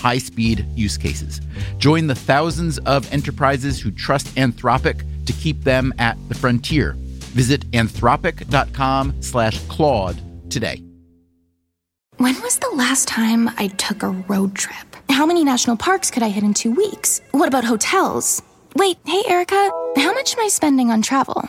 high speed use cases. Join the thousands of enterprises who trust Anthropic to keep them at the frontier. Visit anthropic.com slash Claude today. When was the last time I took a road trip? How many national parks could I hit in two weeks? What about hotels? Wait, hey, Erica, how much am I spending on travel?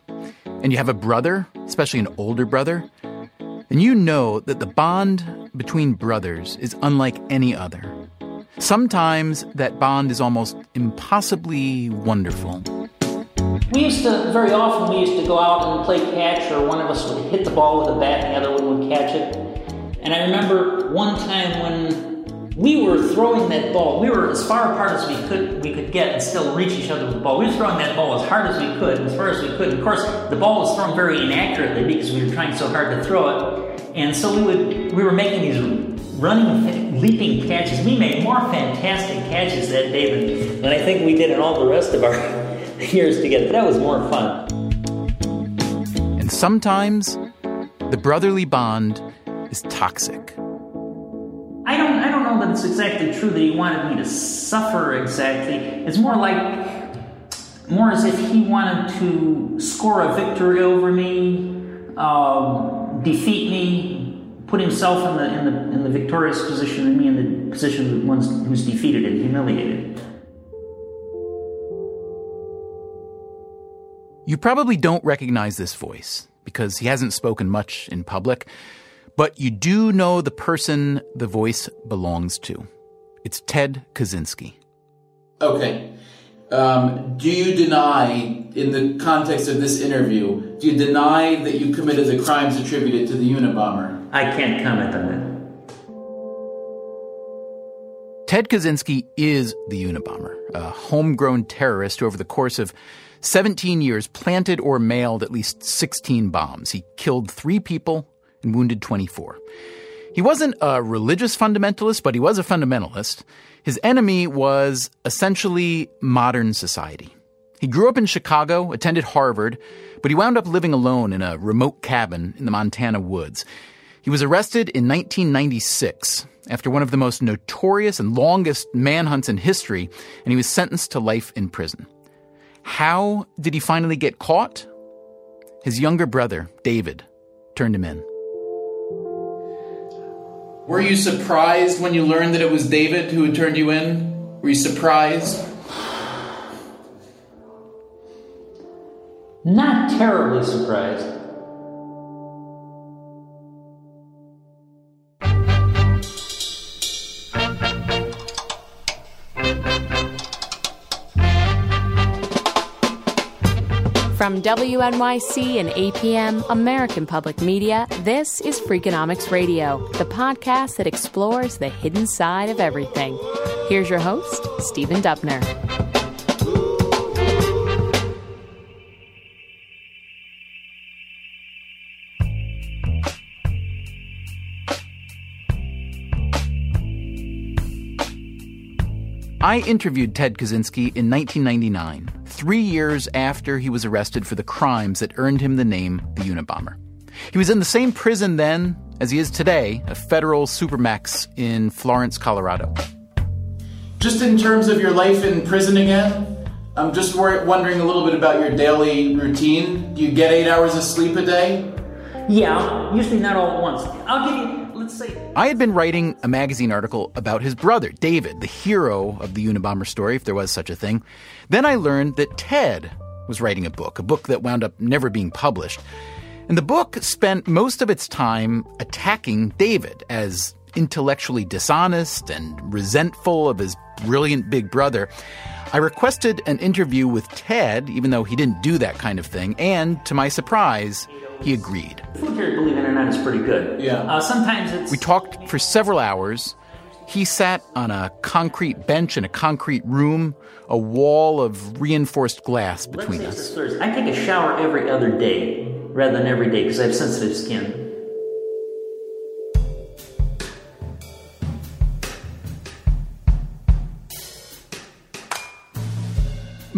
and you have a brother, especially an older brother, then you know that the bond between brothers is unlike any other. Sometimes that bond is almost impossibly wonderful. We used to, very often, we used to go out and play catch, or one of us would hit the ball with a bat and the other one would catch it. And I remember one time when we were throwing that ball. We were as far apart as we could we could get and still reach each other with the ball. We were throwing that ball as hard as we could, as far as we could. Of course, the ball was thrown very inaccurately because we were trying so hard to throw it. And so we would we were making these running, leaping catches. We made more fantastic catches that day than, than I think we did in all the rest of our years together. That was more fun. And sometimes the brotherly bond is toxic. It's exactly true that he wanted me to suffer exactly. It's more like more as if he wanted to score a victory over me, um, defeat me, put himself in the in the in the victorious position and me in the position of the one who's defeated and humiliated. You probably don't recognize this voice because he hasn't spoken much in public, but you do know the person the voice belongs to. It's Ted Kaczynski. Okay. Um, do you deny, in the context of this interview, do you deny that you committed the crimes attributed to the Unabomber? I can't comment on that. Ted Kaczynski is the Unabomber, a homegrown terrorist who, over the course of 17 years, planted or mailed at least 16 bombs. He killed three people and wounded 24. He wasn't a religious fundamentalist, but he was a fundamentalist. His enemy was essentially modern society. He grew up in Chicago, attended Harvard, but he wound up living alone in a remote cabin in the Montana woods. He was arrested in 1996 after one of the most notorious and longest manhunts in history, and he was sentenced to life in prison. How did he finally get caught? His younger brother, David, turned him in. Were you surprised when you learned that it was David who had turned you in? Were you surprised? Not terribly surprised. From WNYC and APM, American Public Media, this is Freakonomics Radio, the podcast that explores the hidden side of everything. Here's your host, Stephen Dubner. I interviewed Ted Kaczynski in 1999, three years after he was arrested for the crimes that earned him the name the Unabomber. He was in the same prison then as he is today, a federal supermax in Florence, Colorado. Just in terms of your life in prison again, I'm just wor- wondering a little bit about your daily routine. Do you get eight hours of sleep a day? Yeah, usually not all at once. I'll give you. Let's say I had been writing a magazine article about his brother, David, the hero of the Unabomber story, if there was such a thing. Then I learned that Ted was writing a book, a book that wound up never being published. And the book spent most of its time attacking David as intellectually dishonest and resentful of his brilliant big brother. I requested an interview with Ted, even though he didn't do that kind of thing, and to my surprise, he agreed. food here, believe it or not, is pretty good. Yeah. Uh, sometimes it's We talked for several hours. He sat on a concrete bench in a concrete room, a wall of reinforced glass Let's between us. I take a shower every other day rather than every day because I have sensitive skin.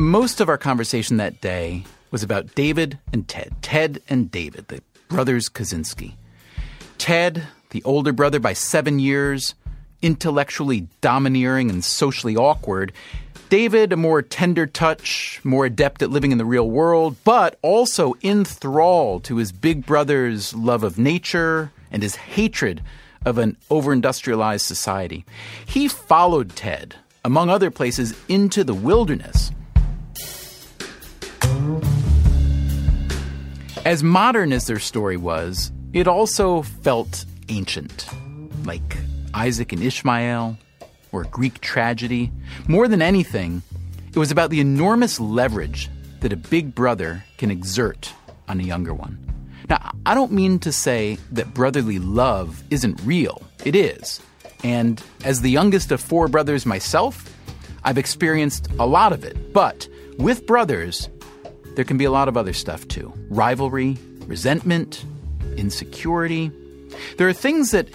Most of our conversation that day was about David and Ted. Ted and David, the brothers Kaczynski. Ted, the older brother by seven years, intellectually domineering and socially awkward. David, a more tender touch, more adept at living in the real world, but also enthralled to his big brother's love of nature and his hatred of an overindustrialized society. He followed Ted, among other places, into the wilderness. As modern as their story was, it also felt ancient, like Isaac and Ishmael or Greek tragedy. More than anything, it was about the enormous leverage that a big brother can exert on a younger one. Now, I don't mean to say that brotherly love isn't real. It is. And as the youngest of four brothers myself, I've experienced a lot of it. But with brothers, there can be a lot of other stuff too rivalry, resentment, insecurity. There are things that,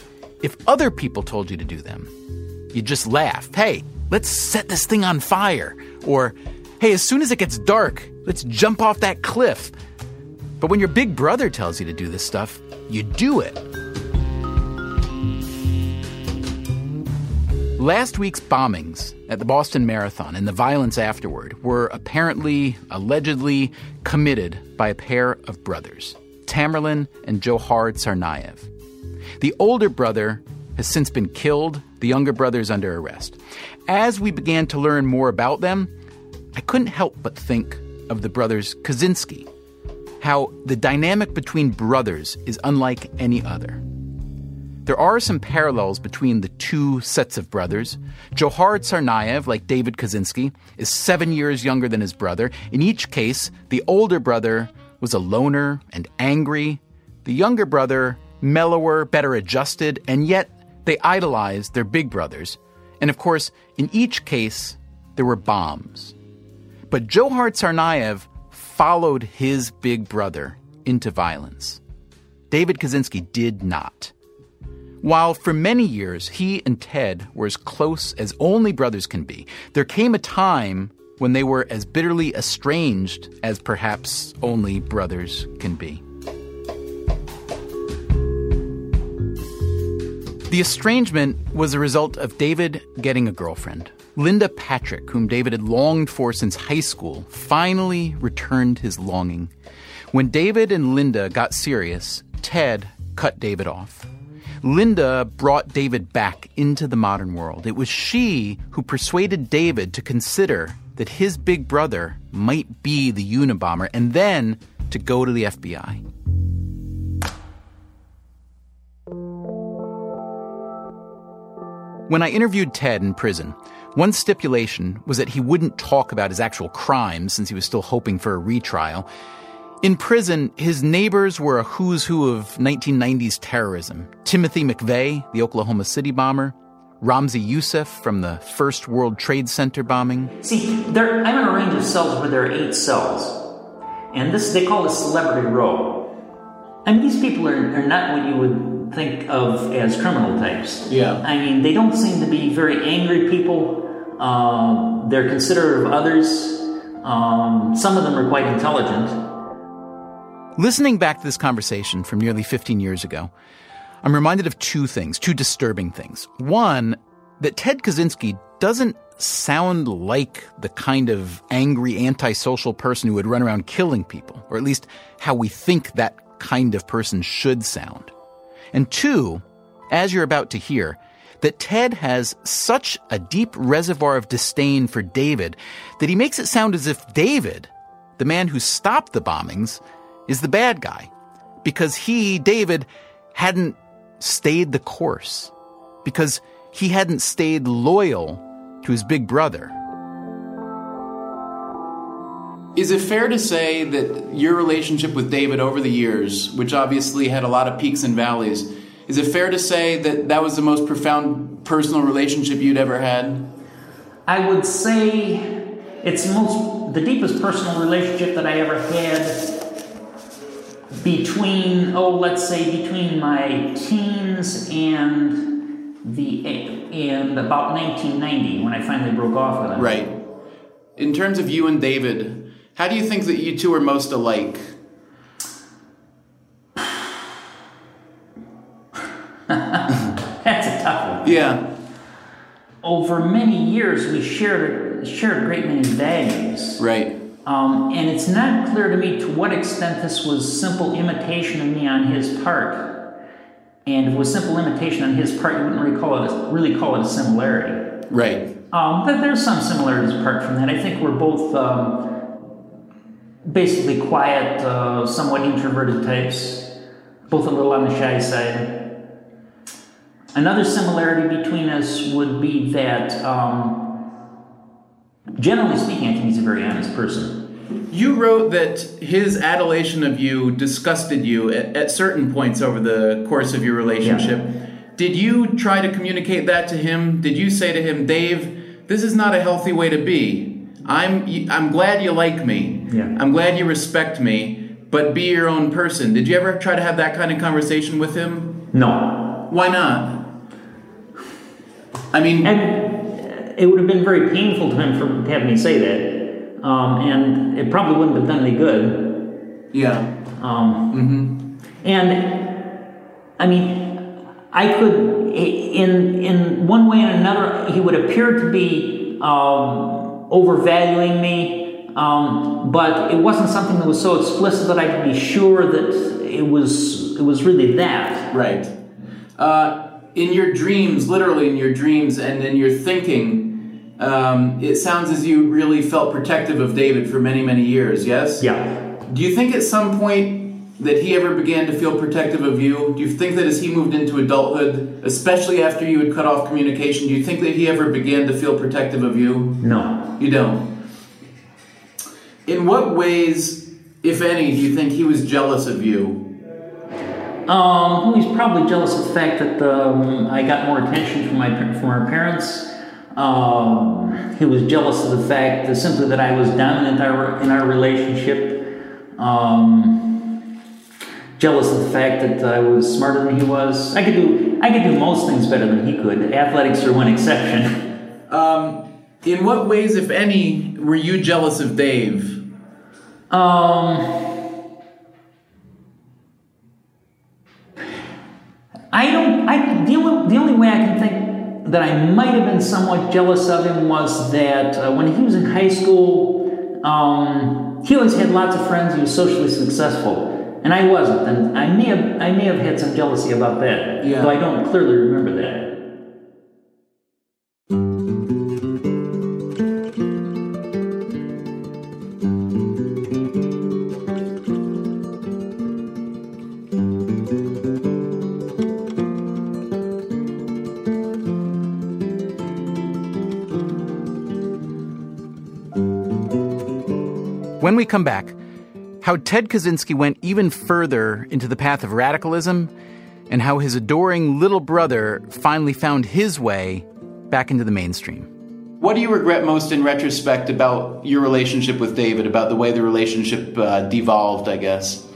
if other people told you to do them, you'd just laugh. Hey, let's set this thing on fire. Or, hey, as soon as it gets dark, let's jump off that cliff. But when your big brother tells you to do this stuff, you do it. Last week's bombings at the Boston Marathon and the violence afterward were apparently, allegedly committed by a pair of brothers, Tamerlan and Dzhokhar Tsarnaev. The older brother has since been killed, the younger brother is under arrest. As we began to learn more about them, I couldn't help but think of the brothers Kaczynski, how the dynamic between brothers is unlike any other. There are some parallels between the two sets of brothers. Dzhokhar Tsarnaev, like David Kaczynski, is seven years younger than his brother. In each case, the older brother was a loner and angry. The younger brother, mellower, better adjusted, and yet they idolized their big brothers. And of course, in each case, there were bombs. But Dzhokhar Tsarnaev followed his big brother into violence. David Kaczynski did not. While for many years he and Ted were as close as only brothers can be, there came a time when they were as bitterly estranged as perhaps only brothers can be. The estrangement was a result of David getting a girlfriend. Linda Patrick, whom David had longed for since high school, finally returned his longing. When David and Linda got serious, Ted cut David off. Linda brought David back into the modern world. It was she who persuaded David to consider that his big brother might be the Unabomber and then to go to the FBI. When I interviewed Ted in prison, one stipulation was that he wouldn't talk about his actual crimes since he was still hoping for a retrial. In prison, his neighbors were a who's who of 1990s terrorism Timothy McVeigh, the Oklahoma City bomber, Ramzi Youssef from the first World Trade Center bombing. See, there, I'm in a range of cells where there are eight cells, and this they call this celebrity row. I mean, these people are, are not what you would think of as criminal types. Yeah. I mean, they don't seem to be very angry people. Um, they're considerate of others. Um, some of them are quite intelligent. Listening back to this conversation from nearly 15 years ago, I'm reminded of two things, two disturbing things. One, that Ted Kaczynski doesn't sound like the kind of angry, antisocial person who would run around killing people, or at least how we think that kind of person should sound. And two, as you're about to hear, that Ted has such a deep reservoir of disdain for David that he makes it sound as if David, the man who stopped the bombings, is the bad guy. Because he, David, hadn't stayed the course. Because he hadn't stayed loyal to his big brother. Is it fair to say that your relationship with David over the years, which obviously had a lot of peaks and valleys, is it fair to say that that was the most profound personal relationship you'd ever had? I would say it's most the deepest personal relationship that I ever had between oh let's say between my teens and the and about 1990 when I finally broke off with him. Right. In terms of you and David, how do you think that you two are most alike? That's a tough one. Yeah. Over many years, we shared shared a great many values. Right. Um, and it's not clear to me to what extent this was simple imitation of me on his part. And if it was simple imitation on his part, you wouldn't really call it a, really call it a similarity. Right. Um, but there's some similarities apart from that. I think we're both um, basically quiet, uh, somewhat introverted types, both a little on the shy side. Another similarity between us would be that, um, generally speaking, I think he's a very honest person. You wrote that his adulation of you disgusted you at, at certain points over the course of your relationship. Yeah. Did you try to communicate that to him? Did you say to him, Dave, this is not a healthy way to be? I'm I'm glad you like me. Yeah. I'm glad you respect me, but be your own person. Did you ever try to have that kind of conversation with him? No. Why not? I mean, and it would have been very painful to him for to have me say that, um, and it probably wouldn't have done any good. Yeah. Um, mm-hmm. And I mean, I could in in one way and another, he would appear to be. Um, overvaluing me, um, but it wasn't something that was so explicit that I could be sure that it was it was really that. Right. Uh, in your dreams, literally in your dreams, and in your thinking, um, it sounds as you really felt protective of David for many, many years. Yes. Yeah. Do you think at some point that he ever began to feel protective of you? Do you think that as he moved into adulthood, especially after you had cut off communication, do you think that he ever began to feel protective of you? No. You don't. In what ways, if any, do you think he was jealous of you? Um, well, he's probably jealous of the fact that um, I got more attention from my from our parents. Um, he was jealous of the fact that simply that I was dominant in our, in our relationship. Um, jealous of the fact that I was smarter than he was. I could do I could do most things better than he could. Athletics are one exception. Um, in what ways, if any, were you jealous of Dave? Um, I don't. I the only the only way I can think that I might have been somewhat jealous of him was that uh, when he was in high school, um, he always had lots of friends. He was socially successful and I wasn't. And I may have I may have had some jealousy about that, yeah. though I don't clearly remember that. When we come back, how Ted Kaczynski went even further into the path of radicalism, and how his adoring little brother finally found his way back into the mainstream. What do you regret most in retrospect about your relationship with David, about the way the relationship uh, devolved, I guess?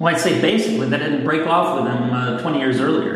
Well, I'd say basically that I didn't break off with him uh, 20 years earlier.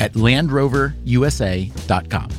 at LandRoverUSA.com.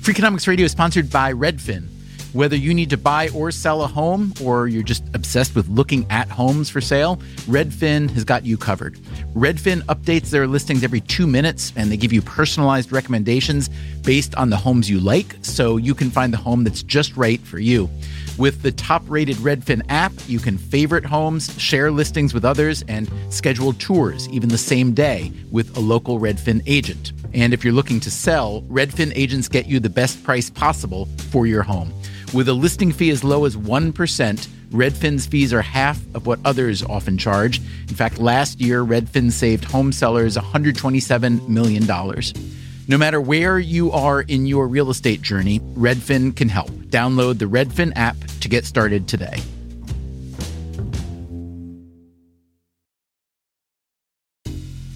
Freakonomics Radio is sponsored by Redfin. Whether you need to buy or sell a home, or you're just obsessed with looking at homes for sale, Redfin has got you covered. Redfin updates their listings every two minutes, and they give you personalized recommendations based on the homes you like, so you can find the home that's just right for you. With the top rated Redfin app, you can favorite homes, share listings with others, and schedule tours even the same day with a local Redfin agent. And if you're looking to sell, Redfin agents get you the best price possible for your home. With a listing fee as low as 1%, Redfin's fees are half of what others often charge. In fact, last year, Redfin saved home sellers $127 million. No matter where you are in your real estate journey, Redfin can help. Download the Redfin app to get started today.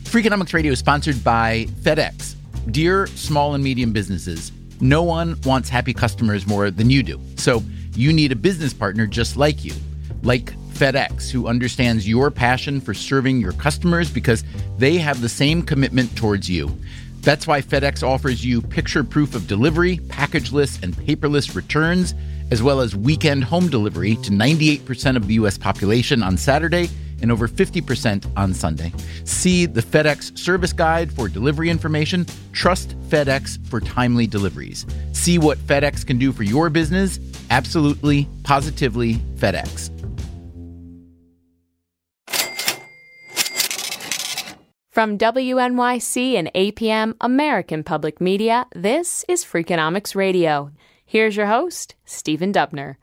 Freakonomics Radio is sponsored by FedEx. Dear small and medium businesses, no one wants happy customers more than you do. So you need a business partner just like you, like FedEx, who understands your passion for serving your customers because they have the same commitment towards you. That's why FedEx offers you picture proof of delivery, packageless and paperless returns, as well as weekend home delivery to 98% of the U.S. population on Saturday and over 50% on Sunday. See the FedEx service guide for delivery information. Trust FedEx for timely deliveries. See what FedEx can do for your business. Absolutely, positively FedEx. From WNYC and APM American Public Media, this is Freakonomics Radio. Here's your host, Stephen Dubner.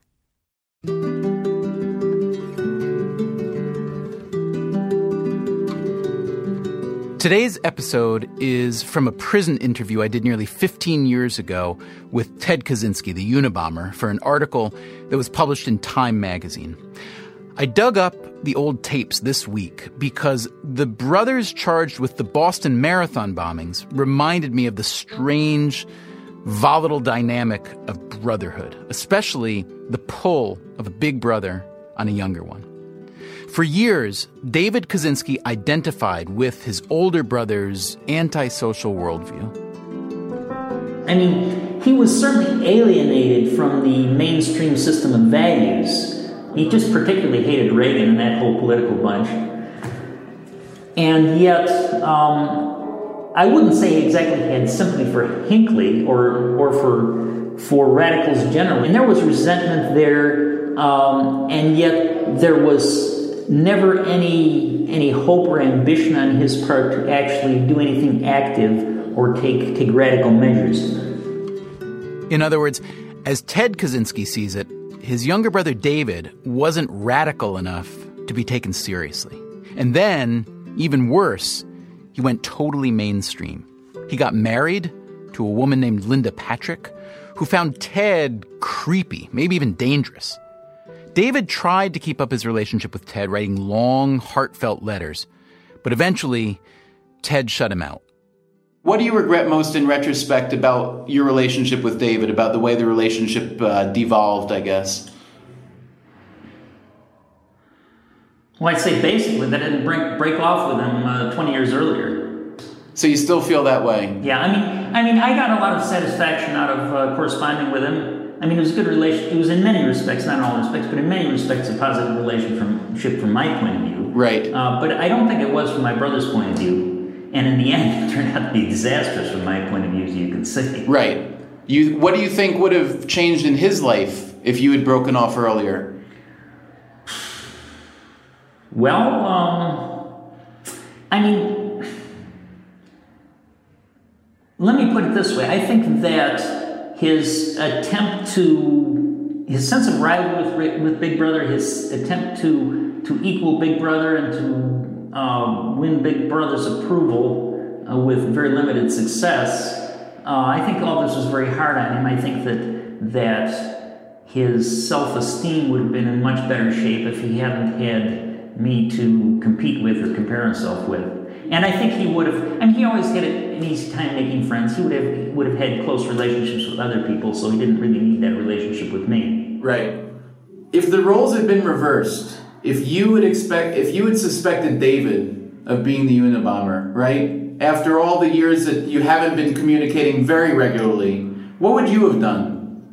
Today's episode is from a prison interview I did nearly 15 years ago with Ted Kaczynski, the Unabomber, for an article that was published in Time magazine. I dug up the old tapes this week because the brothers charged with the Boston Marathon bombings reminded me of the strange, volatile dynamic of brotherhood, especially the pull of a big brother on a younger one. For years, David Kaczynski identified with his older brother's antisocial worldview. I mean, he was certainly alienated from the mainstream system of values. He just particularly hated Reagan and that whole political bunch. And yet, um, I wouldn't say he exactly he had sympathy for Hinckley or, or for, for radicals generally. And there was resentment there, um, and yet there was never any any hope or ambition on his part to actually do anything active or take take radical measures. In other words, as Ted Kaczynski sees it, his younger brother David wasn't radical enough to be taken seriously. And then, even worse, he went totally mainstream. He got married to a woman named Linda Patrick, who found Ted creepy, maybe even dangerous. David tried to keep up his relationship with Ted, writing long, heartfelt letters, but eventually, Ted shut him out. What do you regret most in retrospect about your relationship with David, about the way the relationship uh, devolved, I guess? Well, I'd say basically that I didn't break, break off with him uh, 20 years earlier. So you still feel that way? Yeah, I mean, I mean, I got a lot of satisfaction out of uh, corresponding with him. I mean, it was a good relation. It was in many respects, not in all respects, but in many respects, a positive relationship from my point of view. Right. Uh, but I don't think it was from my brother's point of view. And in the end, it turned out to be disastrous from my point of view, as you can see. Right. You, what do you think would have changed in his life if you had broken off earlier? Well, um, I mean, let me put it this way. I think that his attempt to, his sense of rivalry with, with Big Brother, his attempt to, to equal Big Brother and to um, win Big Brother's approval uh, with very limited success, uh, I think all this was very hard on him. I think that, that his self esteem would have been in much better shape if he hadn't had me to compete with or compare himself with. And I think he would have. I mean, he always had an easy time making friends. He would have would have had close relationships with other people, so he didn't really need that relationship with me. Right. If the roles had been reversed, if you would expect, if you had suspected David of being the Unabomber, right? After all the years that you haven't been communicating very regularly, what would you have done?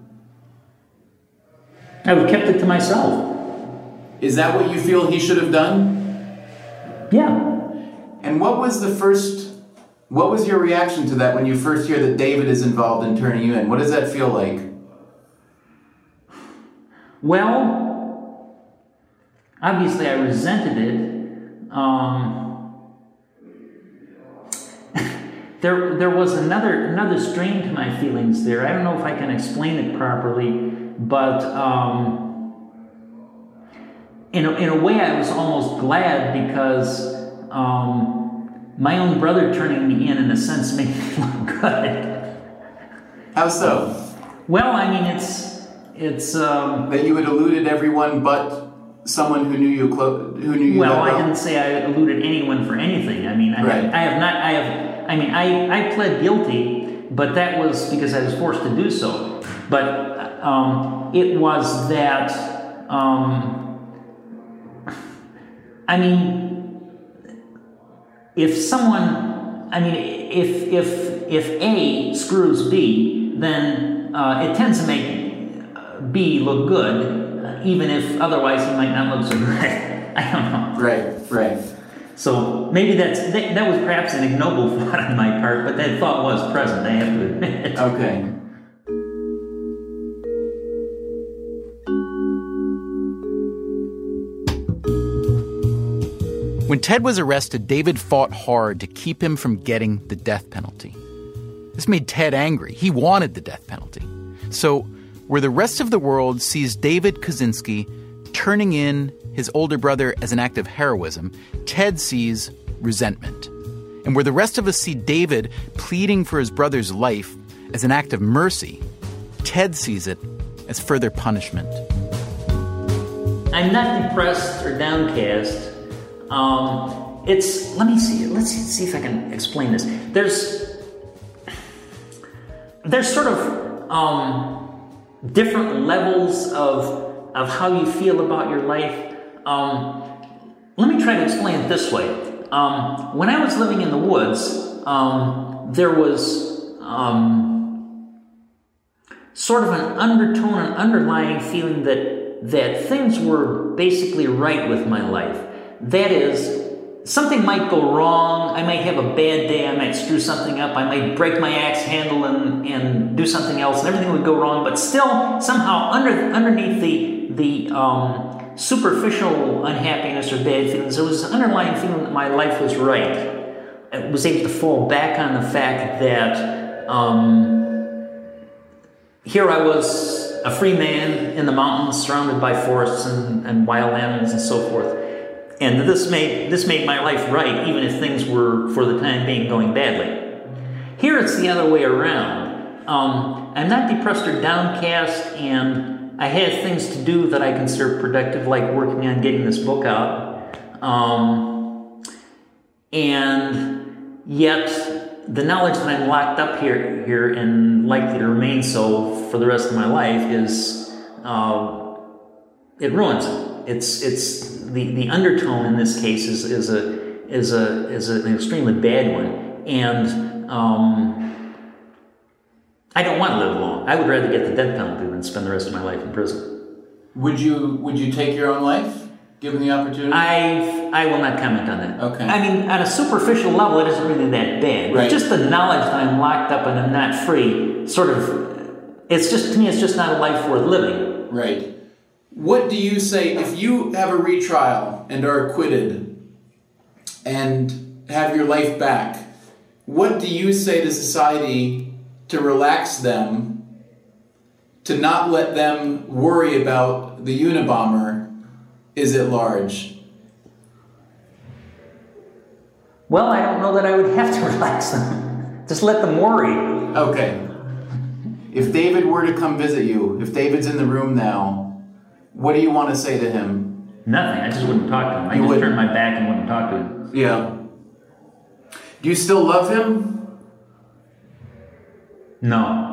I would have kept it to myself. Is that what you feel he should have done? Yeah. And what was the first what was your reaction to that when you first hear that David is involved in turning you in? What does that feel like? Well, obviously I resented it. Um, there, there was another another strain to my feelings there. I don't know if I can explain it properly, but um, in a, in a way, I was almost glad because um, my own brother turning me in, in a sense, made me look good. How so? Well, I mean, it's it's um, that you had eluded everyone but someone who knew you clo- who knew you. Well, well, I didn't say I eluded anyone for anything. I mean, I, right. have, I have not. I have. I mean, I I pled guilty, but that was because I was forced to do so. But um, it was that. Um, I mean, if someone, I mean, if if if A screws B, then uh, it tends to make B look good, uh, even if otherwise he might not look so good. I don't know. Right, right. So maybe that's that, that was perhaps an ignoble thought on my part, but that thought was present. I have to admit. Okay. When Ted was arrested, David fought hard to keep him from getting the death penalty. This made Ted angry. He wanted the death penalty. So, where the rest of the world sees David Kaczynski turning in his older brother as an act of heroism, Ted sees resentment. And where the rest of us see David pleading for his brother's life as an act of mercy, Ted sees it as further punishment. I'm not depressed or downcast. Um, it's let me see. Let's see if I can explain this. There's there's sort of um, different levels of of how you feel about your life. Um, let me try to explain it this way. Um, when I was living in the woods, um, there was um, sort of an undertone, an underlying feeling that that things were basically right with my life. That is, something might go wrong. I might have a bad day. I might screw something up. I might break my axe handle and, and do something else, and everything would go wrong. But still, somehow, under underneath the the um, superficial unhappiness or bad feelings, there was an underlying feeling that my life was right. I was able to fall back on the fact that um, here I was, a free man in the mountains, surrounded by forests and, and wild animals and so forth and this made this made my life right even if things were for the time being going badly. Here it's the other way around. Um, i'm not depressed or downcast and i have things to do that i consider productive like working on getting this book out. Um, and yet the knowledge that i'm locked up here here and likely to remain so for the rest of my life is uh, it ruins it. It's it's the, the undertone in this case is, is a is a is an extremely bad one, and um, I don't want to live long. I would rather get the death penalty than spend the rest of my life in prison. Would you Would you take your own life? given the opportunity? I I will not comment on that. Okay. I mean, on a superficial level, it isn't really that bad. Right. Just the knowledge that I'm locked up and I'm not free, sort of, it's just to me, it's just not a life worth living. Right. What do you say if you have a retrial and are acquitted and have your life back? What do you say to society to relax them, to not let them worry about the Unabomber is at large? Well, I don't know that I would have to relax them. Just let them worry. Okay. If David were to come visit you, if David's in the room now, what do you want to say to him? Nothing. I just wouldn't talk to him. I You just wouldn't? turn my back and wouldn't talk to him. Yeah. Do you still love him? No.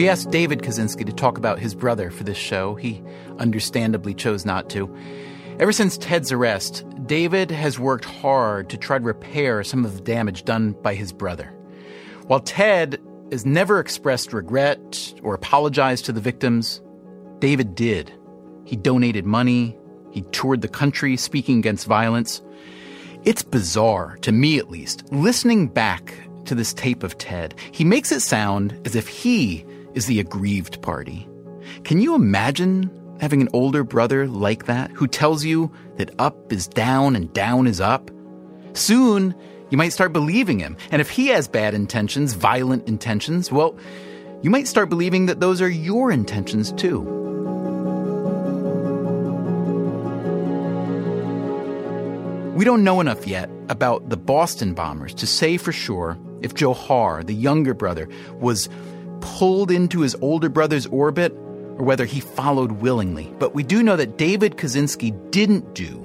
We asked David Kaczynski to talk about his brother for this show. He understandably chose not to. Ever since Ted's arrest, David has worked hard to try to repair some of the damage done by his brother. While Ted has never expressed regret or apologized to the victims, David did. He donated money, he toured the country speaking against violence. It's bizarre, to me at least, listening back to this tape of Ted. He makes it sound as if he is the aggrieved party. Can you imagine having an older brother like that who tells you that up is down and down is up? Soon, you might start believing him. And if he has bad intentions, violent intentions, well, you might start believing that those are your intentions too. We don't know enough yet about the Boston bombers to say for sure if Dzhokhar, the younger brother, was pulled into his older brother's orbit or whether he followed willingly. But we do know that David Kaczynski didn't do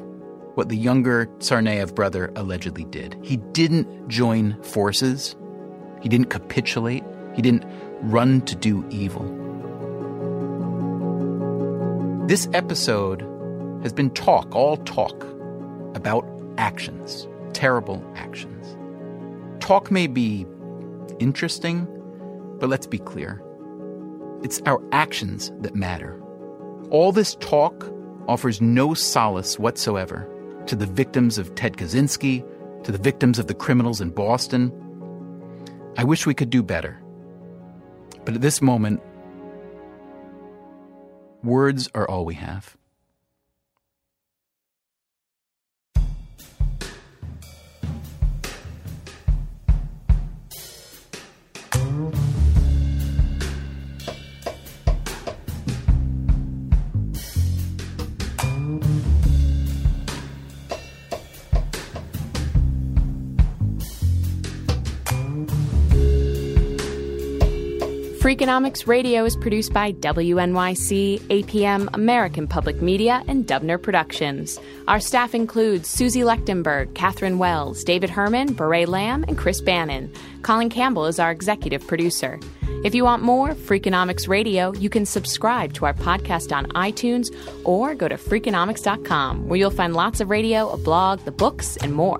what the younger Tsarnaev brother allegedly did. He didn't join forces, he didn't capitulate, he didn't run to do evil. This episode has been talk, all talk, about actions, terrible actions. Talk may be interesting, but let's be clear. It's our actions that matter. All this talk offers no solace whatsoever to the victims of Ted Kaczynski, to the victims of the criminals in Boston. I wish we could do better. But at this moment, words are all we have. Freakonomics Radio is produced by WNYC, APM, American Public Media, and Dubner Productions. Our staff includes Susie Lechtenberg, Katherine Wells, David Herman, Bourree Lam, and Chris Bannon. Colin Campbell is our executive producer. If you want more Freakonomics Radio, you can subscribe to our podcast on iTunes or go to Freakonomics.com, where you'll find lots of radio, a blog, the books, and more.